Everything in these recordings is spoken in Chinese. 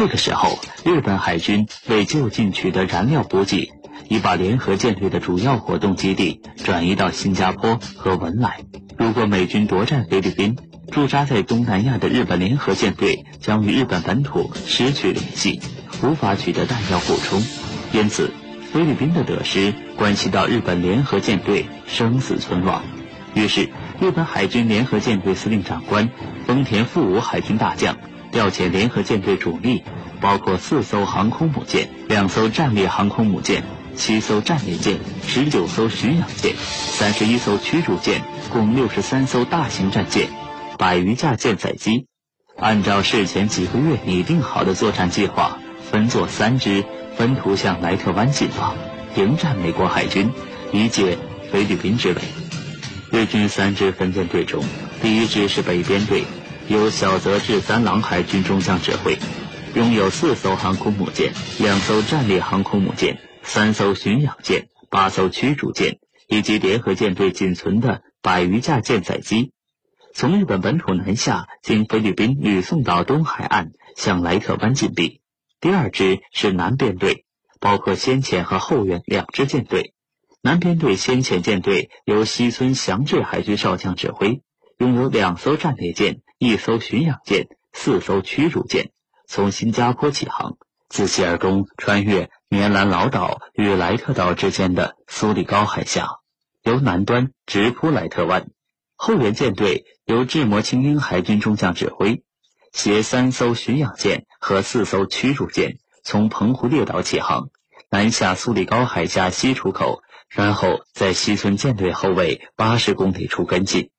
这个时候，日本海军为就近取得燃料补给，已把联合舰队的主要活动基地转移到新加坡和文莱。如果美军夺占菲律宾，驻扎在东南亚的日本联合舰队将与日本本土失去联系，无法取得弹药补充。因此，菲律宾的得失关系到日本联合舰队生死存亡。于是，日本海军联合舰队司令长官丰田富武海军大将。调遣联合舰队主力，包括四艘航空母舰、两艘战列航空母舰、七艘战列舰、十九艘巡洋舰、三十一艘驱逐舰，共六十三艘大型战舰，百余架舰载机。按照事前几个月拟定好的作战计划，分作三支，分途向莱特湾进发，迎战美国海军，以解菲律宾之围。日军三支分舰队中，第一支是北边队。由小泽治三郎海军中将指挥，拥有四艘航空母舰、两艘战列航空母舰、三艘巡洋舰、八艘驱逐舰，以及联合舰队仅存的百余架舰载机，从日本本土南下，经菲律宾吕宋岛东海岸向莱特湾进逼。第二支是南边队，包括先遣和后援两支舰队。南边队先遣舰队由西村祥治海军少将指挥，拥有两艘战列舰。一艘巡洋舰、四艘驱逐舰从新加坡起航，自西而东穿越棉兰老岛与莱特岛之间的苏里高海峡，由南端直扑莱特湾。后援舰队由志摩青英海军中将指挥，携三艘巡洋舰和四艘驱逐舰从澎湖列岛起航，南下苏里高海峡西出口，然后在西村舰队后卫八十公里处跟进。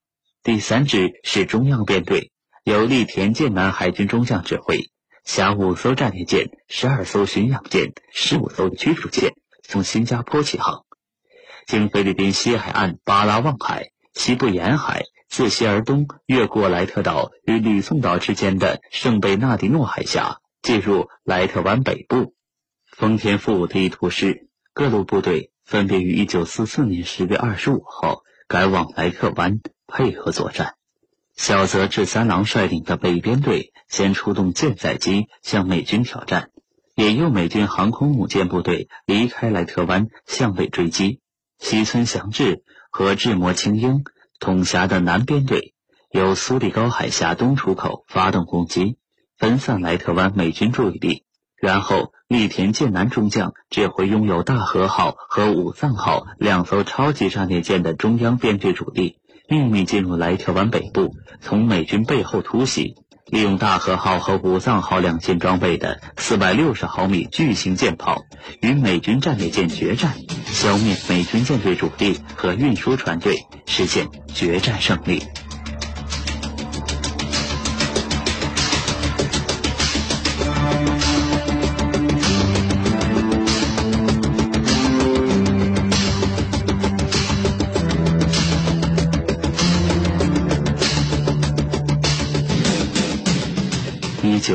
第三支是中央编队，由栗田舰南海军中将指挥，辖五艘战列舰、十二艘巡洋舰、十五艘驱逐舰，从新加坡起航，经菲律宾西海岸巴拉望海、西部沿海，自西而东越过莱特岛与吕宋岛之间的圣贝纳迪诺海峡，进入莱特湾北部。丰田富武的意图是，各路部队分别于1944年10月25号赶往莱特湾。配合作战，小泽治三郎率领的北边队先出动舰载机向美军挑战，引诱美军航空母舰部队离开莱特湾向北追击。西村祥治和志摩青英统辖的南边队由苏里高海峡东出口发动攻击，分散莱特湾美军注意力。然后，立田健南中将指挥拥有大和号和武藏号两艘超级战列舰的中央编队主力。秘密进入莱特湾北部，从美军背后突袭，利用大和号和武藏号两舰装备的四百六十毫米巨型舰炮，与美军战列舰决战，消灭美军舰队主力和运输船队，实现决战胜利。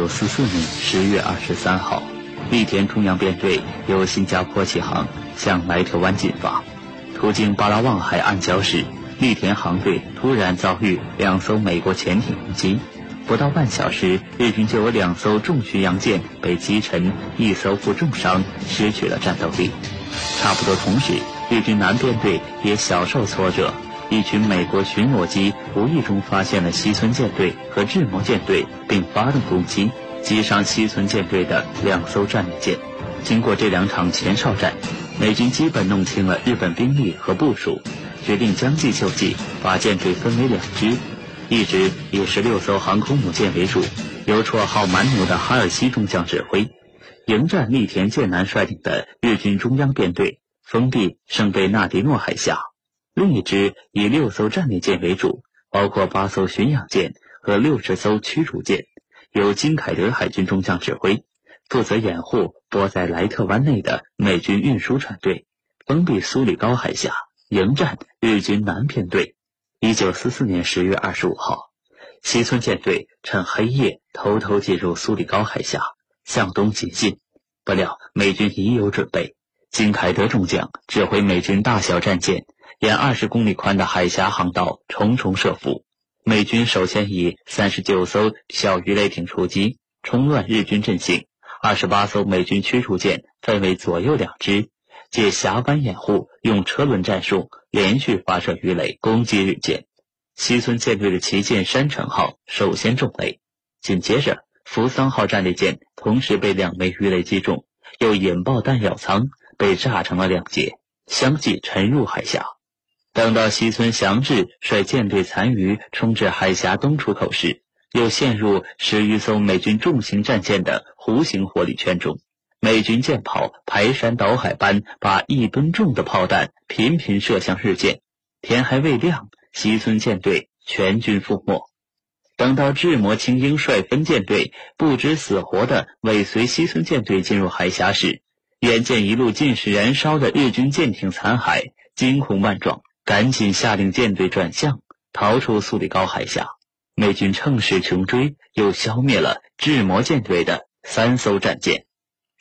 九四四年十月二十三号，立田中央编队由新加坡起航，向莱特湾进发。途经巴拉望海岸礁时，立田航队突然遭遇两艘美国潜艇攻击，不到半小时，日军就有两艘重巡洋舰被击沉，一艘负重伤，失去了战斗力。差不多同时，日军南编队也小受挫折。一群美国巡逻机无意中发现了西村舰队和志摩舰队，并发动攻击，击伤西村舰队的两艘战列舰。经过这两场前哨战，美军基本弄清了日本兵力和部署，决定将计就计，把舰队分为两支，一支以十六艘航空母舰为主，由绰号“蛮牛”的哈尔西中将指挥，迎战立田舰南率领的日军中央编队，封闭圣贝纳迪诺海峡。另一支以六艘战列舰为主，包括八艘巡洋舰和六十艘驱逐舰，由金凯德海军中将指挥，负责掩护泊在莱特湾内的美军运输船队，封闭苏里高海峡，迎战日军南编队。一九四四年十月二十五号，西村舰队趁黑夜偷偷进入苏里高海峡，向东急进。不料美军已有准备，金凯德中将指挥美军大小战舰。沿二十公里宽的海峡航道重重设伏，美军首先以三十九艘小鱼雷艇出击，冲乱日军阵型，二十八艘美军驱逐舰分为左右两支，借峡湾掩护，用车轮战术连续发射鱼雷攻击日舰。西村舰队的旗舰山城号首先中雷，紧接着扶桑号战列舰同时被两枚鱼雷击中，又引爆弹药舱，被炸成了两截，相继沉入海峡。等到西村祥治率舰队残余冲至海峡东出口时，又陷入十余艘美军重型战舰的弧形火力圈中，美军舰炮排山倒海般把一吨重的炮弹频频射向日舰。天还未亮，西村舰队全军覆没。等到智摩清英率分舰队不知死活地尾随西村舰队进入海峡时，眼见一路尽是燃烧的日军舰艇残骸，惊恐万状，赶紧下令舰队转向，逃出苏里高海峡。美军乘势穷追，又消灭了智摩舰队的三艘战舰。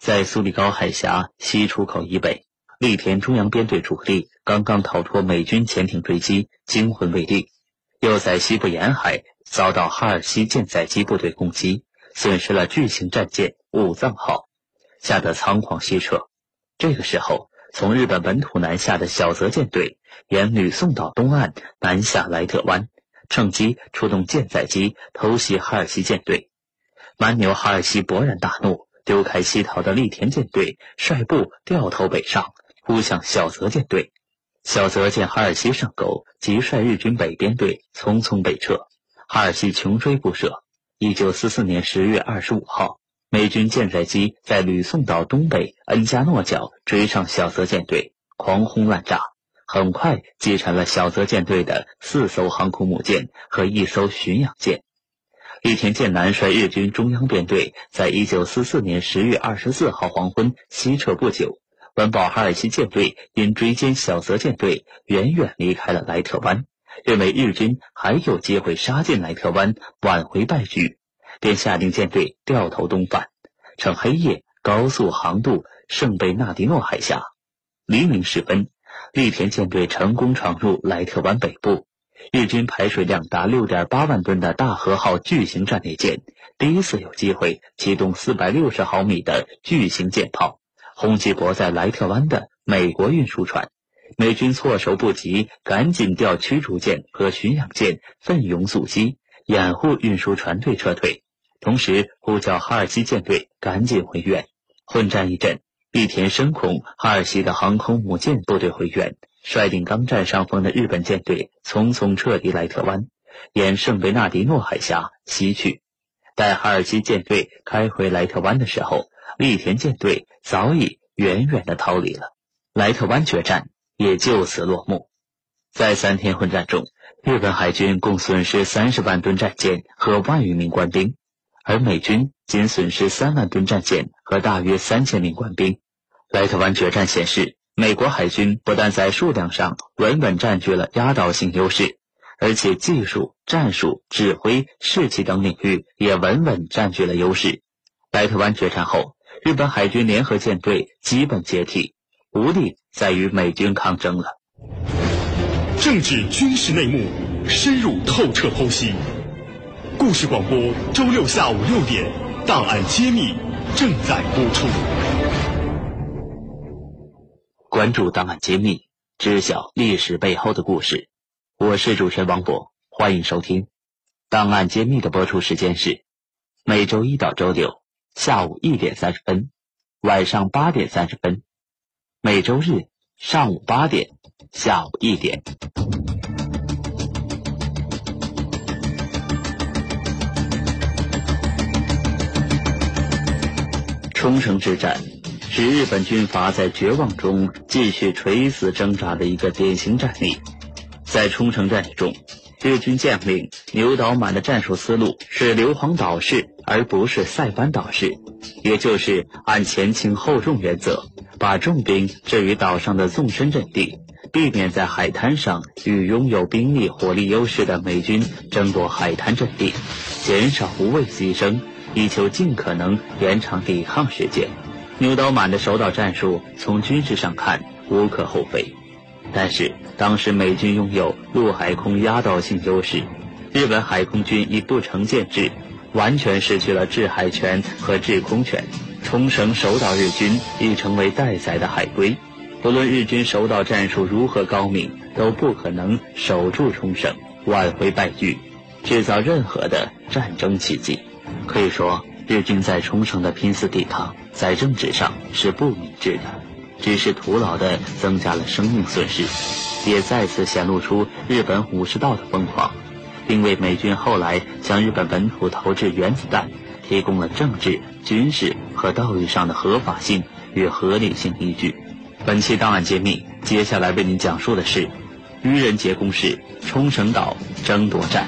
在苏里高海峡西出口以北，栗田中央编队主力刚刚逃脱美军潜艇追击，惊魂未定，又在西部沿海遭到哈尔西舰载机部队攻击，损失了巨型战舰武藏号，吓得仓皇西撤。这个时候，从日本本土南下的小泽舰队沿吕宋岛东岸南下莱特湾。趁机出动舰载机偷袭哈尔西舰队，蛮牛哈尔西勃然大怒，丢开西逃的栗田舰队，率部掉头北上，扑向小泽舰队。小泽见哈尔西上钩，即率日军北边队匆匆北撤。哈尔西穷追不舍。一九四四年十月二十五号，美军舰载机在吕宋岛东北恩加诺角追上小泽舰队，狂轰滥炸。很快击沉了小泽舰队的四艘航空母舰和一艘巡洋舰。栗田舰南率日军中央编队，在一九四四年十月二十四号黄昏西撤不久，闻报哈尔西舰队因追歼小泽舰队，远远离开了莱特湾，认为日军还有机会杀进莱特湾，挽回败局，便下令舰队掉头东返，乘黑夜高速航渡圣贝纳迪诺海峡。黎明时分。栗田舰队成功闯入莱特湾北部，日军排水量达六点八万吨的大和号巨型战列舰第一次有机会启动四百六十毫米的巨型舰炮，轰击泊在莱特湾的美国运输船。美军措手不及，赶紧调驱逐舰和巡洋舰奋勇阻击，掩护运输船队撤退，同时呼叫哈尔西舰队赶紧回援。混战一阵。栗田深恐哈尔西的航空母舰部队回援，率领刚占上风的日本舰队匆匆撤离莱特湾，沿圣贝纳迪诺海峡西去。待哈尔西舰队开回莱特湾的时候，栗田舰队早已远远的逃离了。莱特湾决战也就此落幕。在三天混战中，日本海军共损失三十万吨战舰和万余名官兵，而美军仅损失三万吨战舰和大约三千名官兵。莱特湾决战显示，美国海军不但在数量上稳稳占据了压倒性优势，而且技术、战术、指挥、士气等领域也稳稳占据了优势。莱特湾决战后，日本海军联合舰队基本解体，无力再与美军抗争了。政治军事内幕，深入透彻剖析。故事广播，周六下午六点，档案揭秘正在播出。关注档案揭秘，知晓历史背后的故事。我是主持人王博，欢迎收听档案揭秘的播出时间是每周一到周六下午一点三十分，晚上八点三十分；每周日上午八点，下午一点。冲绳之战。是日本军阀在绝望中继续垂死挣扎的一个典型战例。在冲绳战役中，日军将领牛岛满的战术思路是硫磺岛式，而不是塞班岛式，也就是按前轻后重原则，把重兵置于岛上的纵深阵地，避免在海滩上与拥有兵力火力优势的美军争夺海滩阵地，减少无谓牺牲，以求尽可能延长抵抗时间。牛岛满的守岛战术，从军事上看无可厚非，但是当时美军拥有陆海空压倒性优势，日本海空军以不成建制，完全失去了制海权和制空权，冲绳守岛日军已成为待宰的海龟，不论日军守岛战术如何高明，都不可能守住冲绳，挽回败局，制造任何的战争奇迹。可以说，日军在冲绳的拼死抵抗，在政治上是不明智的，只是徒劳地增加了生命损失，也再次显露出日本武士道的疯狂，并为美军后来向日本本土投掷原子弹提供了政治、军事和道义上的合法性与合理性依据。本期档案揭秘，接下来为您讲述的是愚人节攻势冲绳岛争夺战。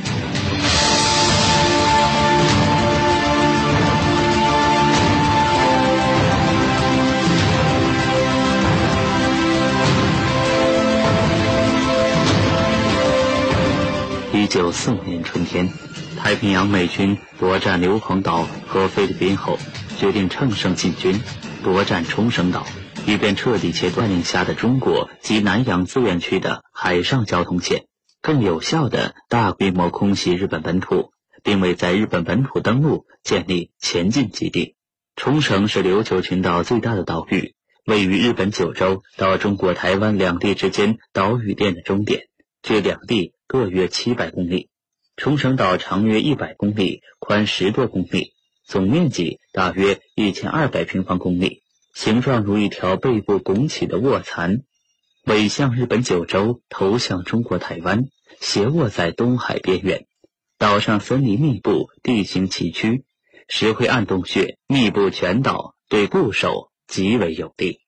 一九四五年春天，太平洋美军夺占硫磺岛和菲律宾后，决定乘胜进军，夺占冲绳岛，以便彻底切断领下的中国及南洋资源区的海上交通线，更有效的大规模空袭日本本土，并为在日本本土登陆建立前进基地。冲绳是琉球群岛最大的岛屿，位于日本九州到中国台湾两地之间岛屿链的终点，这两地。各约七百公里，冲绳岛长约一百公里，宽十多公里，总面积大约一千二百平方公里，形状如一条背部拱起的卧蚕，尾向日本九州，头向中国台湾，斜卧在东海边缘。岛上森林密布，地形崎岖，石灰暗洞穴密布全岛，对固守极为有利。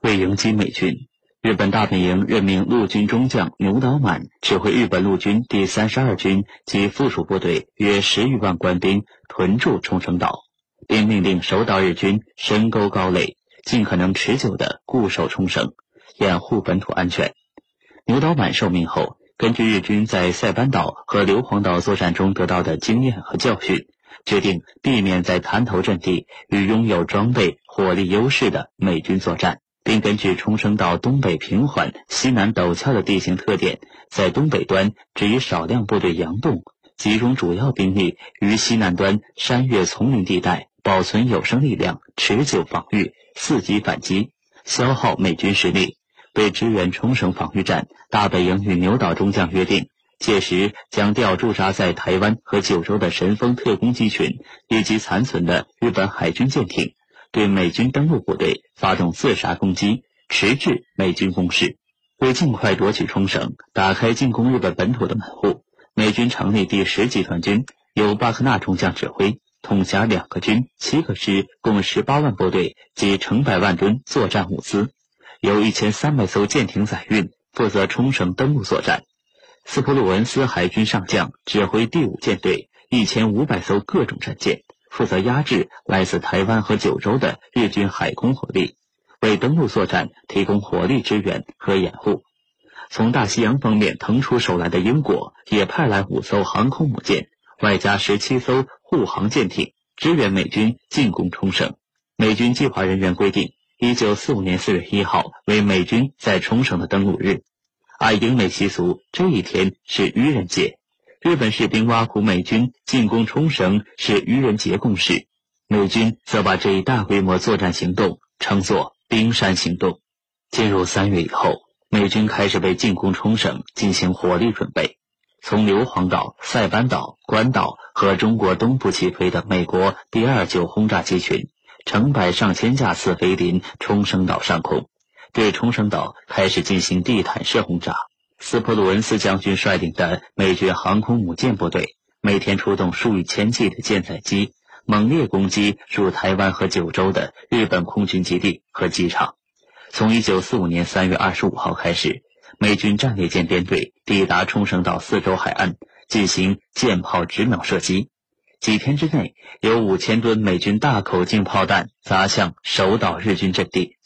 为迎击美军。日本大本营任命陆军中将牛岛满指挥日本陆军第三十二军及附属部队约十余万官兵屯驻冲绳岛，并命令守岛日军深沟高垒，尽可能持久地固守冲绳，掩护本土安全。牛岛满受命后，根据日军在塞班岛和硫磺岛作战中得到的经验和教训，决定避免在滩头阵地与拥有装备火力优势的美军作战。并根据冲绳岛东北平缓、西南陡峭的地形特点，在东北端只以少量部队佯动，集中主要兵力于西南端山岳丛林地带，保存有生力量，持久防御，伺机反击，消耗美军实力。为支援冲绳防御战，大本营与牛岛中将约定，届时将调驻扎在台湾和九州的神风特攻机群，以及残存的日本海军舰艇。对美军登陆部队发动自杀攻击，迟滞美军攻势。为尽快夺取冲绳，打开进攻日本本土的门户，美军成立第十集团军，由巴克纳中将指挥，统辖两个军、七个师，共十八万部队及成百万吨作战物资，由一千三百艘舰艇载运，负责冲绳登陆作战。斯普鲁文斯海军上将指挥第五舰队，一千五百艘各种战舰。负责压制来自台湾和九州的日军海空火力，为登陆作战提供火力支援和掩护。从大西洋方面腾出手来的英国也派来五艘航空母舰，外加十七艘护航舰艇，支援美军进攻冲绳。美军计划人员规定，一九四五年四月一号为美军在冲绳的登陆日。按英美习俗，这一天是愚人节。日本士兵挖苦美军进攻冲绳是愚人节攻势，美军则把这一大规模作战行动称作冰山行动。进入三月以后，美军开始为进攻冲绳进行火力准备。从硫磺岛、塞班岛、关岛和中国东部起飞的美国第二九轰炸机群，成百上千架次飞临冲绳岛上空，对冲绳岛开始进行地毯式轰炸。斯普鲁恩斯将军率领的美军航空母舰部队，每天出动数以千计的舰载机，猛烈攻击驻台湾和九州的日本空军基地和机场。从1945年3月25号开始，美军战列舰编队抵达冲绳岛四周海岸，进行舰炮直瞄射击。几天之内，有五千吨美军大口径炮弹砸向守岛日军阵地。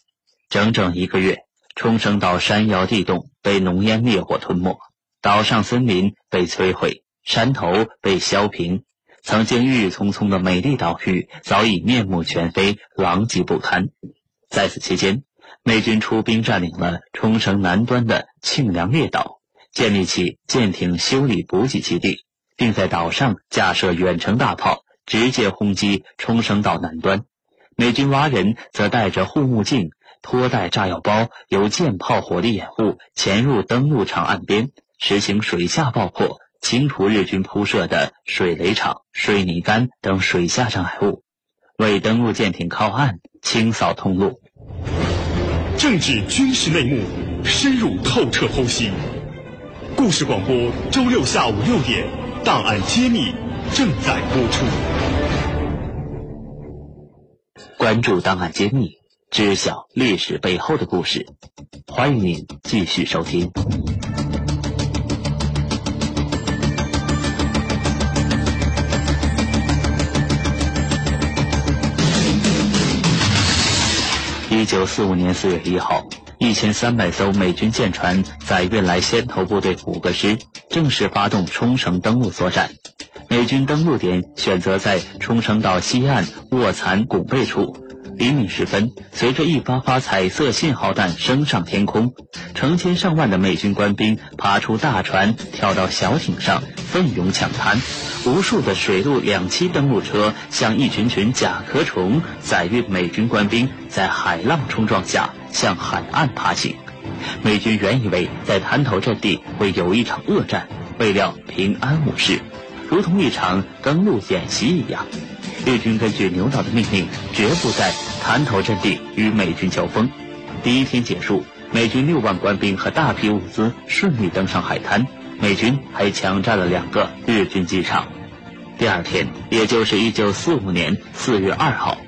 整整一个月。冲绳岛山摇地动，被浓烟烈火吞没；岛上森林被摧毁，山头被削平。曾经郁郁葱葱的美丽岛屿，早已面目全非，狼藉不堪。在此期间，美军出兵占领了冲绳南端的庆良列岛，建立起舰艇修理补给基地，并在岛上架设远程大炮，直接轰击冲绳岛南端。美军蛙人则带着护目镜、拖带炸药包，由舰炮火力掩护，潜入登陆场岸边，实行水下爆破，清除日军铺设的水雷场、水泥杆等水下障碍物，为登陆舰艇靠岸清扫通路。政治军事内幕，深入透彻剖析。故事广播，周六下午六点，档案揭秘正在播出。关注档案揭秘，知晓历史背后的故事。欢迎您继续收听。一九四五年四月一号，一千三百艘美军舰船载运来先头部队五个师，正式发动冲绳登陆作战。美军登陆点选择在冲绳岛西岸卧蚕拱背处。黎明时分，随着一发发彩色信号弹升上天空，成千上万的美军官兵爬出大船，跳到小艇上，奋勇抢滩。无数的水陆两栖登陆车像一群群甲壳虫，载运美军官兵在海浪冲撞下向海岸爬行。美军原以为在滩头阵地会有一场恶战，未料平安无事，如同一场登陆演习一样。日军根据牛岛的命令，绝不在滩头阵地与美军交锋。第一天结束，美军六万官兵和大批物资顺利登上海滩，美军还抢占了两个日军机场。第二天，也就是一九四五年四月二号，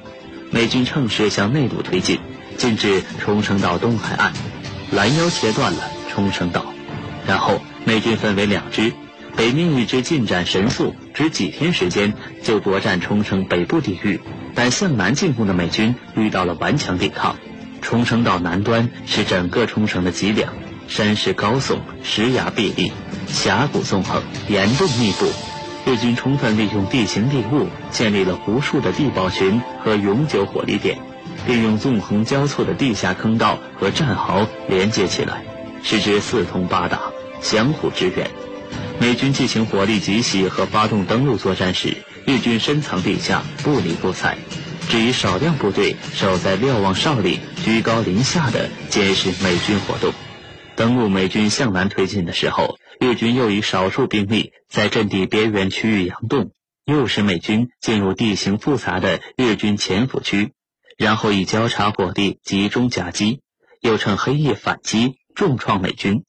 美军乘势向内陆推进，进至冲绳岛东海岸，拦腰切断了冲绳岛。然后，美军分为两支，北面一支进展神速，只几天时间就夺占冲绳北部地域；但向南进攻的美军遇到了顽强抵抗。冲绳岛南端是整个冲绳的脊梁，山势高耸，石崖壁立，峡谷纵横，岩洞密布。日军充分利用地形地物，建立了无数的地堡群和永久火力点，并用纵横交错的地下坑道和战壕连接起来，使之四通八达，相互支援。美军进行火力集袭和发动登陆作战时，日军深藏地下，不理不睬，只以少量部队守在瞭望哨里，居高临下的监视美军活动。登陆美军向南推进的时候。日军又以少数兵力在阵地边缘区域佯动，诱使美军进入地形复杂的日军潜伏区，然后以交叉火力集中夹击，又趁黑夜反击，重创美军。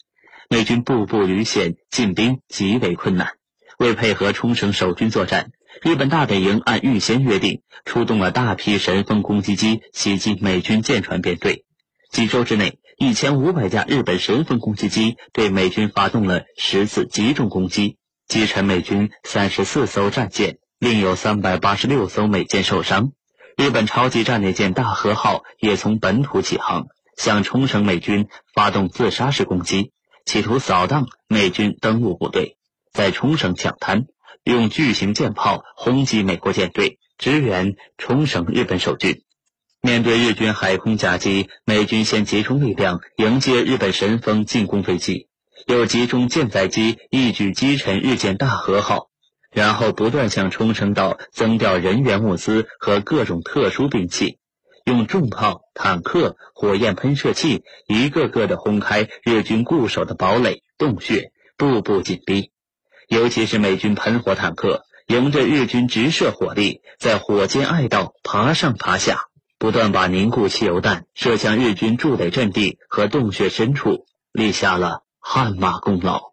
美军步步屡险，进兵极为困难。为配合冲绳守军作战，日本大本营按预先约定，出动了大批神风攻击机袭击美军舰船编队。几周之内。一千五百架日本神风攻击机对美军发动了十次集中攻击，击沉美军三十四艘战舰，另有三百八十六艘美舰受伤。日本超级战列舰大和号也从本土起航，向冲绳美军发动自杀式攻击，企图扫荡美军登陆部队，在冲绳抢滩，用巨型舰炮轰击美国舰队，支援冲绳日本守军。面对日军海空夹击，美军先集中力量迎接日本神风进攻飞机，又集中舰载机一举击沉日舰大和号，然后不断向冲绳岛增调人员物资和各种特殊兵器，用重炮、坦克、火焰喷射器一个个的轰开日军固守的堡垒洞穴，步步紧逼。尤其是美军喷火坦克，迎着日军直射火力，在火箭隘道爬上爬下。不断把凝固汽油弹射向日军驻垒阵地和洞穴深处，立下了汗马功劳。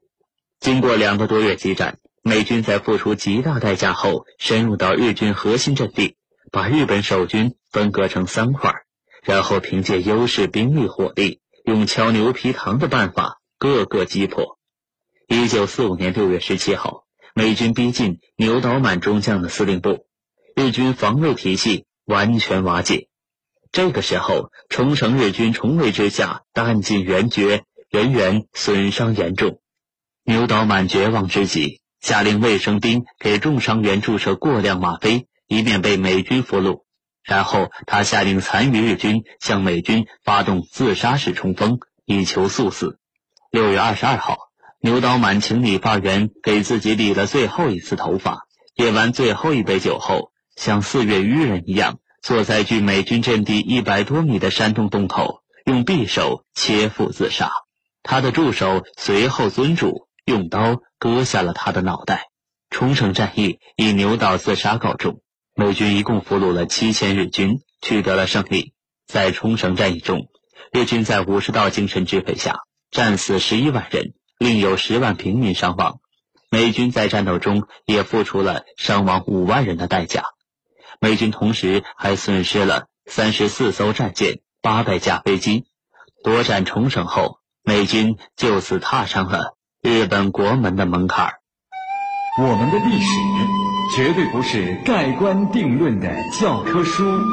经过两个多月激战，美军在付出极大代价后，深入到日军核心阵地，把日本守军分割成三块，然后凭借优势兵力、火力，用敲牛皮糖的办法，各个击破。一九四五年六月十七号，美军逼近牛岛满中将的司令部，日军防卫体系完全瓦解。这个时候，冲绳日军重围之下，弹尽援绝，人员损伤严重。牛岛满绝望之极，下令卫生兵给重伤员注射过量吗啡，以免被美军俘虏。然后，他下令残余日军向美军发动自杀式冲锋，以求速死。六月二十二号，牛岛满请理发员给自己理了最后一次头发，饮完最后一杯酒后，像四月愚人一样。坐在距美军阵地一百多米的山洞洞口，用匕首切腹自杀。他的助手随后遵嘱，用刀割下了他的脑袋。冲绳战役以牛岛自杀告终。美军一共俘虏了七千日军，取得了胜利。在冲绳战役中，日军在武士道精神支配下，战死十一万人，另有十万平民伤亡。美军在战斗中也付出了伤亡五万人的代价。美军同时还损失了三十四艘战舰、八百架飞机。夺占冲绳后，美军就此踏上了日本国门的门槛儿。我们的历史绝对不是盖棺定论的教科书。